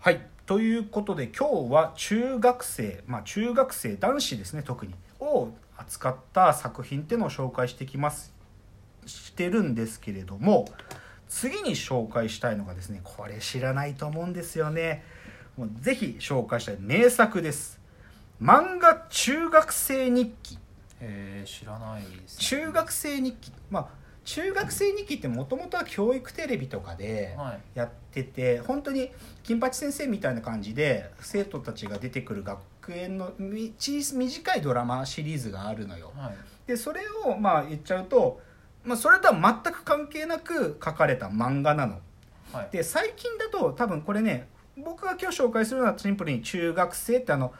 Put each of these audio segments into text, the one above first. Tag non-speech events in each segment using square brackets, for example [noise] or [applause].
はい。ということで今日は中学生まあ中学生男子ですね特にを扱った作品っていうのを紹介してきます。してるんですけれども次に紹介したいのがですねこれ知らないと思うんですよね。もうぜひ紹介したい。名作です。漫画中学生日記。えー、知らないです、中学生日記。まあ中学生日記ってもともとは教育テレビとかではい。やってて本当に金八先生みたいな感じで生徒たちが出てくる学園の短いドラマシリーズがあるのよ。はい。でそれをまあ言っちゃうと、まあ、それとは全く関係なく書かれた漫画なの。はい。で最近だと多分これね僕が今日紹介するのはシンプルに中学生ってあの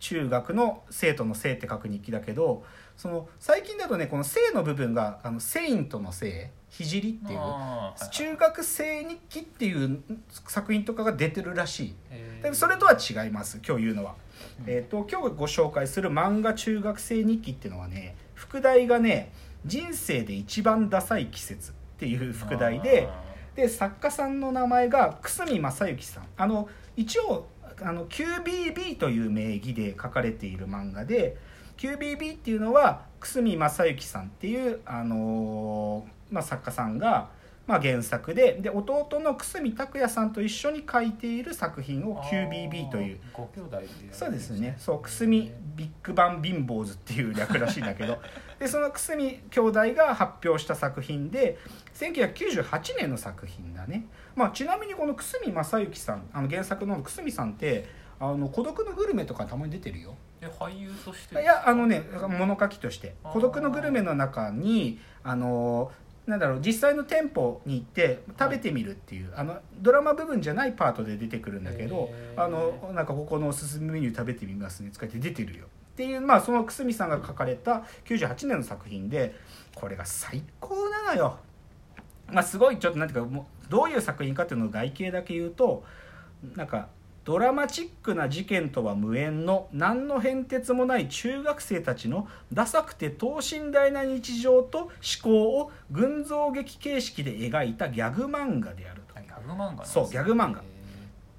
中学の生徒の生って書く日記だけどその最近だとねこの生の部分があのセイントの生聖っていう中学生日記っていう作品とかが出てるらしい。えー。でそれとは違います今日言うのは、うん。えー、と今日ご紹介する漫画中学生日記っていうのはね副題がね「人生で一番ダサい季節」っていう副題でで作家さんの名前が久住正幸さん。あの一応あの QBB という名義で書かれている漫画で QBB っていうのは久住正幸さんっていう、あのーまあ、作家さんが、まあ、原作でで弟の久住拓也さんと一緒に書いている作品を QBB という。ご兄弟でやるんですそうですね。そうくすみビッグバン貧乏図っていう略らしいんだけど。[laughs] でそのくすみ兄弟が発表した作品で1998年の作品だね、まあ、ちなみにこの久住正幸さんあの原作の久住さんってあの孤独のグルメとかたまに出てるよえ俳優として。いやあのね物書きとして「あー。孤独のグルメ」の中にあのなんだろう実際の店舗に行って食べてみるっていう、あのドラマ部分じゃないパートで出てくるんだけどあのなんかここのおすすめメニュー食べてみますね使って出てるよ。っていうまあその久住さんが書かれた98年の作品でこれが最高なのよ。まあ、すごいちょっとなんていうかもうどういう作品かっていうのを外形だけ言うとなんかドラマチックな事件とは無縁の何の変哲もない中学生たちのダサくて等身大な日常と思考を群像劇形式で描いたギャグ漫画であるとあギャグ漫画そうギャグ漫画。え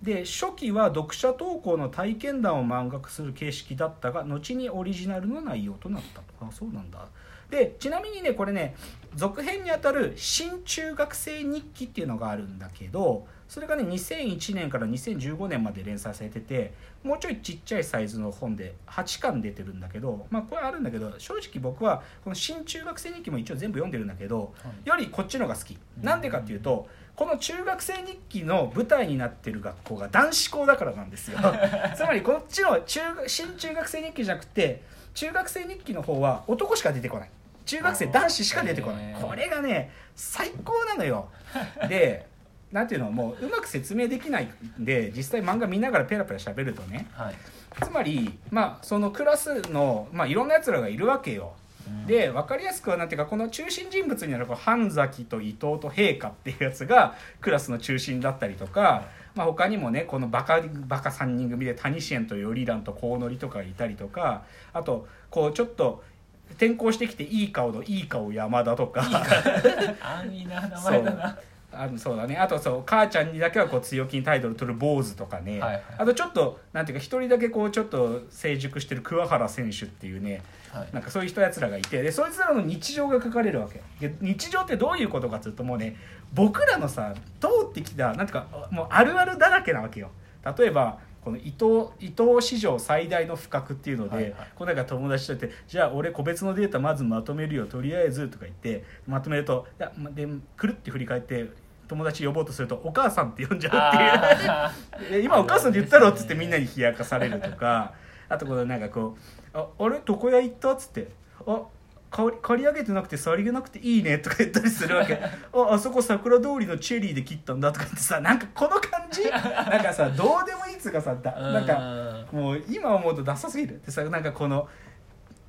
で初期は読者投稿の体験談を漫画化する形式だったが後にオリジナルの内容となったと。あそうなんだ。でちなみにねこれね続編にあたる「新中学生日記」っていうのがあるんだけどそれがね2001年から2015年まで連載されててもうちょいちっちゃいサイズの本で8巻出てるんだけどまあこれあるんだけど正直僕はこの「新中学生日記」も一応全部読んでるんだけどはい。よりこっちのが好き。なんでかっていうとこの中学生日記の舞台になってる学校が男子校だからなんですよ。[laughs] つまりこっちの中新中学生日記じゃなくて中学生日記の方は男しか出てこない。中学生男子しか出てこない。これがね最高なのよ。でなんていうのもううまく説明できないんで実際漫画見ながらペラペラ喋るとね。はい。つまりまあそのクラスの、まあ、いろんなやつらがいるわけよ。うん。で分かりやすくはなんていうかこの中心人物になるこう半崎と伊藤と陛下っていうやつがクラスの中心だったりとか、まあ、他にもねこのバカバカ3人組で谷シエンとヨリランとコウノリとかいたりとかあとこうちょっと転校してきていい顔のいい顔山田とか。安易な名前だなあのそうだね。あとそう母ちゃんにだけはこう強気に態度を取る坊主とかね、はいはい。あとちょっとなんていうか一人だけこうちょっと成熟してる桑原選手っていうね。はい。なんかそういう人やつらがいて。でそいつらの日常が書かれるわけ。で日常ってどういうことかっていうともうね僕らのさ通ってきたなんていうかもうあるあるだらけなわけよ。例えばこの伊藤伊藤史上最大の不覚っていうので、はいはい。こうな友達とって「じゃあ俺個別のデータまずまとめるよとりあえず」とか言ってまとめるといやまでくるって振り返って友達呼ぼうとすると「お母さん」って呼んじゃうっていう。[laughs] 今お母さんって言ったろっつってみんなに冷やかされるとかあとこのなんかこう「ああれ床屋行った?」っつって「あ借り借り上げてなくてさりげなくていいね」とか言ったりするわけ「[laughs] ああそこ桜通りのチェリーで切ったんだ」とか言ってさなんかこの感じ？なんかさどうでもいいっつうかさだーなんかうもう今思うとダサすぎる。でさなんかこの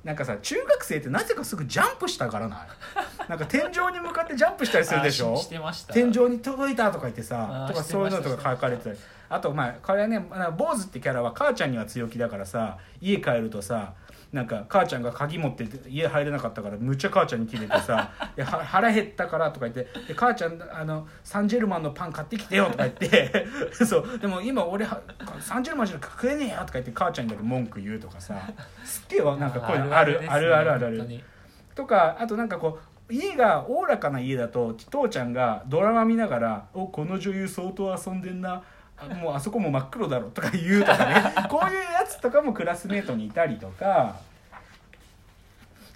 なんかさ中学生ってなぜかすぐジャンプしたからな。い [laughs] なんか天井に向かってジャンプしたりするでしょ？あしてました。天井に届いたとか言ってさとかそういうのとか書かれてたり。あとまあこれはねまあ坊主ってキャラは母ちゃんには強気だからさ家帰るとさなんか母ちゃんが鍵持ってて家入れなかったからむっちゃ母ちゃんにキレてさ「[laughs] いやは腹減ったから」とか言ってで「母ちゃんあのサンジェルマンのパン買ってきてよ」とか言って [laughs] そうでも今俺はサンジェルマンじゃ食えねえよとか言って母ちゃんにだけ文句言うとかさすっげえわなんかこういうのあるあるあるあるある。とかあとなんかこう家がおおらかな家だと父ちゃんがドラマ見ながら「おこの女優相当遊んでんなあもうあそこも真っ黒だろ」とか言うとかね。[laughs] こういうやつとかもクラスメートにいたりとか。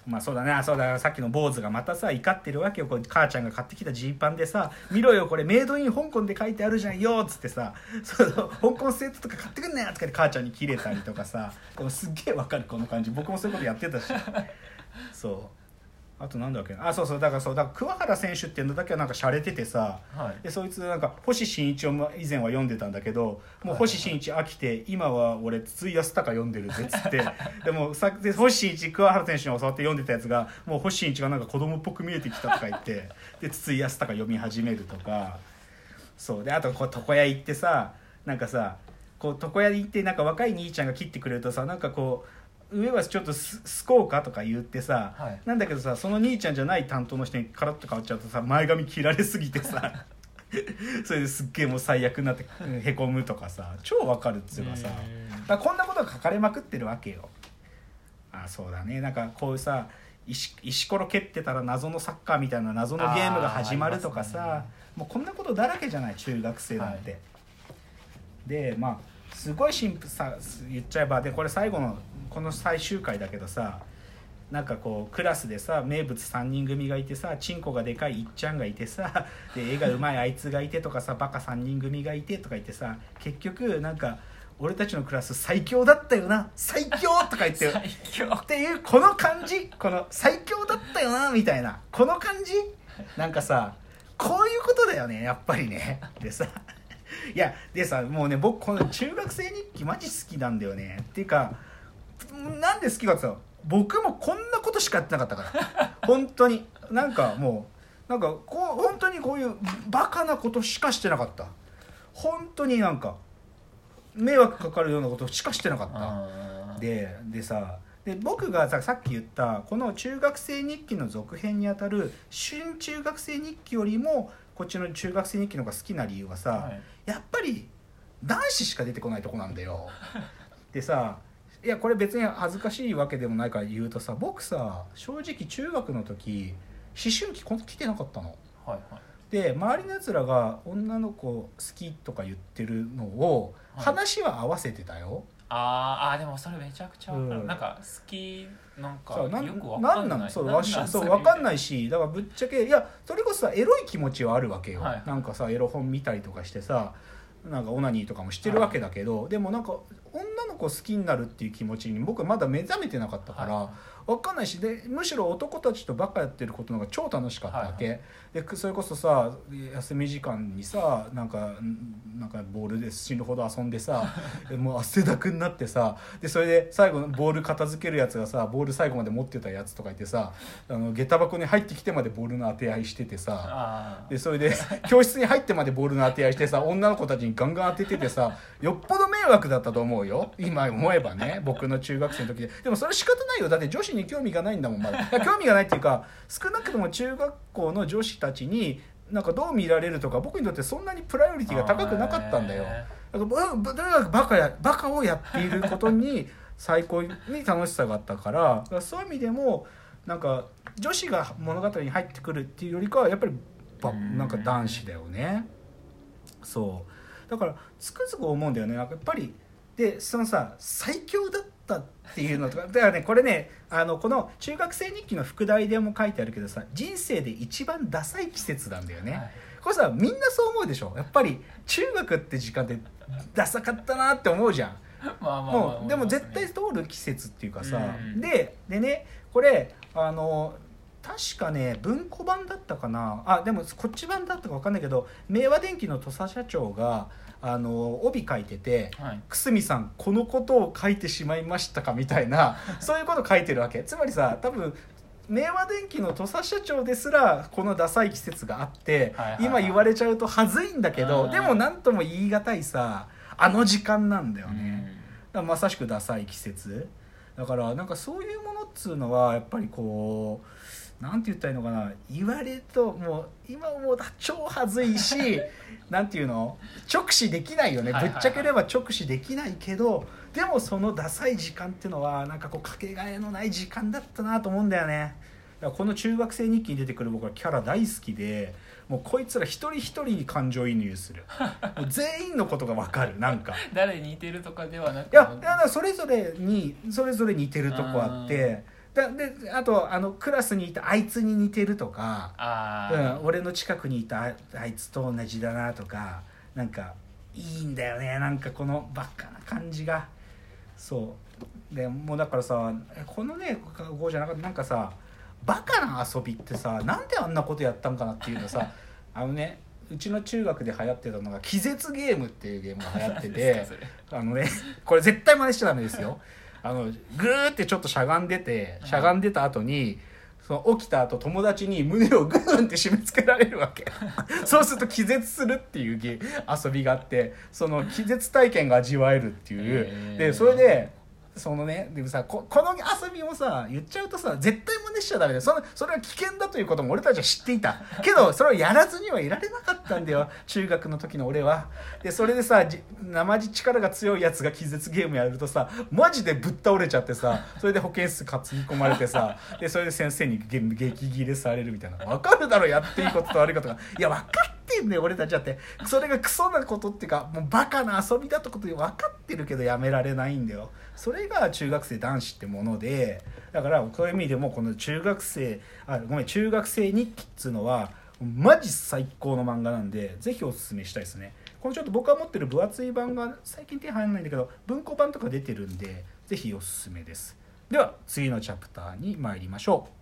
まあそうだね。あそうだ。さっきの坊主がまたさ怒ってるわけよ。こう母ちゃんが買ってきたジーパンでさ「見ろよこれメイドイン香港で書いてあるじゃんよ」っつってさ「そうそう香港スウェットとか買ってくんなよ」とかで母ちゃんにキレたりとかさ。でもすっげえわかるこの感じ。僕もそういうことやってたし。そうあとなんだっけあそうそうだからそうだから桑原選手っていうのだけはなんか洒落ててさはい。でそいつなんか星新一をま以前は読んでたんだけどもう星新一飽きて今は俺筒井康隆読んでるぜっつって。[laughs] でもさで星新一桑原選手に教わって読んでたやつがもう星新一がなんか子供っぽく見えてきたとか言ってで筒井康隆読み始めるとか。そう。であとこう床屋行ってさなんかさこう床屋に行ってなんか若い兄ちゃんが切ってくれるとさなんかこう上はちょっとすすこうかとか言ってさ、はい。なんだけどさその兄ちゃんじゃない担当の人にカラッと変わっちゃうとさ前髪切られすぎてさ [laughs] それですっげえもう最悪になってうんへこむとかさ超わかるっつうかさだこんなことが書かれまくってるわけよ。あそうだね。なんかこういうさ石石ころ蹴ってたら謎のサッカーみたいな謎のゲームが始まるとかさ、ね。もうこんなことだらけじゃない中学生なんて、でまあすごいシンプルさ言っちゃえば。でこれ最後のこの最終回だけどさなんかこうクラスでさ名物3人組がいてさチンコがでかいいっちゃんがいてさ [laughs] で絵がうまいあいつがいてとかさバカ3人組がいてとか言ってさ結局なんか俺たちのクラス最強だったよな最強とか言って [laughs] 最強。っていうこの感じこの最強だったよなみたいなこの感じ？なんかさこういうことだよねやっぱりね。でさ [laughs] いやでさもうね僕この中学生日記マジ好きなんだよね。っていうかなんで好きかってさ僕もこんなことしかやってなかったから。[laughs] 本当に。なんかもうなんかこう本当にこういうバカなことしかしてなかった。本当になんか迷惑かかるようなことしかしてなかった。ででさで僕がささっき言ったこの中学生日記の続編にあたる「春中学生日記」よりもこっちの中学生日記の方が好きな理由はさ、はいやっぱり男子しか出てこないとこなんだよ。[laughs] でさいやこれ別に恥ずかしいわけでもないから言うとさ僕さ正直中学の時思春期こん来てなかったの。はいはいで周りのやつらが女の子好きとか言ってるのをはい話は合わせてたよ。あーあーでもそれめちゃくちゃわかる、うん。なんか好きなんかそうなんよくわなんかん？ないなん？そうわしそうれわかんないしだからぶっちゃけいやそれこそさエロい気持ちはあるわけよ、はい。なんかさエロ本見たりとかしてさなんかオナニーとかもしてるわけだけど、でもなんか女の子好きになるっていう気持ちに僕まだ目覚めてなかったから、はわかんないしでむしろ男たちとバカやってることの方が超楽しかったわけ、はいでくそれこそさ休み時間にさなんかんなんかボールで死ぬほど遊んでさで [laughs] もう汗だくになってさでそれで最後のボール片付けるやつがさボール最後まで持ってたやつとかいてさあの下駄箱に入ってきてまでボールの当て合いしててさでそれで教室に入ってまでボールの当て合いしてさ女の子たちにガンガン当てててさ [laughs] よっぽど迷惑だったと思うよ。今思えばね僕の中学生の時で。でもそれ仕方ないよ。だって女子に興味がないんだもんまだ。興味がないっていうか少なくとも中学校の女子たちになんかどう見られるとか僕にとってそんなにプライオリティが高くなかったんだよ。へだからばとにかくバカやバカをやっていることに最高に楽しさがあったからそういう意味でもなんか女子が物語に入ってくるっていうよりかはやっぱりなんか男子だよね。そうだからつくづく思うんだよね。なんかやっぱり。でそのさ最強だったっていうのとか。[laughs] だからねこれねあのこの中学生日記の副題でも書いてあるけどさ人生で一番ダサい季節なんだよね、はい。これさみんなそう思うでしょ？やっぱり中学って時間でダサかったなって思うじゃん。[laughs] まあまあまあもうでも絶対そ通る季節っていうかさ、うん。ででねこれあの確かね文庫版だったかな。あでもこっち版だったか分かんないけど明和電機の土佐社長があの帯書いててはい。久住さんこのことを書いてしまいましたかみたいな [laughs] そういうこと書いてるわけ。つまりさ多分明和電機の土佐社長ですらこのダサい季節があって、はいはいはい。今言われちゃうとはずいんだけど、うん。でも何とも言い難いさあの時間なんだようね、ん。だからまさしくダサい季節。だからなんかそういうものっつうのはやっぱりこうなんて言ったらいいのかな？言われるともう今もう超はずいし [laughs] なんていうの？直視できないよね。ぶっちゃければ直視できないけどでもそのダサい時間っていうのはなんかこうかけがえのない時間だったなと思うんだよね。この中学生日記に出てくる僕はキャラ大好きでもうこいつら一人一人に感情移入する。もう全員のことが分かるなんか。[laughs] 誰に似てるとかではなく。いやだからそれぞれにそれぞれ似てるとこあってだであとあのクラスにいたあいつに似てるとか、ああ、うん、俺の近くにいたああいつと同じだなとかなんかいいんだよねなんかこのバカな感じが。そう。でもうだからさえこのねこうじゃなかったなんかさバカな遊びってさなんであんなことやったんかなっていうのさ [laughs] あのねうちの中学で流行ってたのが気絶ゲームっていうゲームが流行って何てあのねこれ絶対真似しちゃダメですよあのグーってちょっとしゃがんでてしゃがんでた後にその起きた後友達に胸をグーンって締め付けられるわけ。[laughs] そうすると気絶するっていうゲ遊びがあってその気絶体験が味わえるっていう、でそれでそのねでもさここの遊びもさ言っちゃうとさ絶対真似しちゃダメでそのそれは危険だということも俺たちは知っていた。けどそれをやらずにはいられなかったんだよ。中学の時の俺は。でそれでさじ生地力が強いやつが気絶ゲームやるとさマジでぶっ倒れちゃってさそれで保健室担ぎ込まれてさでそれで先生に激激切れされるみたいな。分かるだろやっていいことと悪いことが。いや分かってんね俺たちだって。それがクソなことっていうかもうバカな遊びだってこと分かってるけどやめられないんだよ。それが中学生男子ってものでだからそういう意味でもこの中学生あごめん中学生日記っつうのはマジ最高の漫画なんでぜひおすすめしたいですね。このちょっと僕が持ってる分厚い版が最近手入らないんだけど文庫版とか出てるんでぜひおすすめです。では次のチャプターに参りましょう。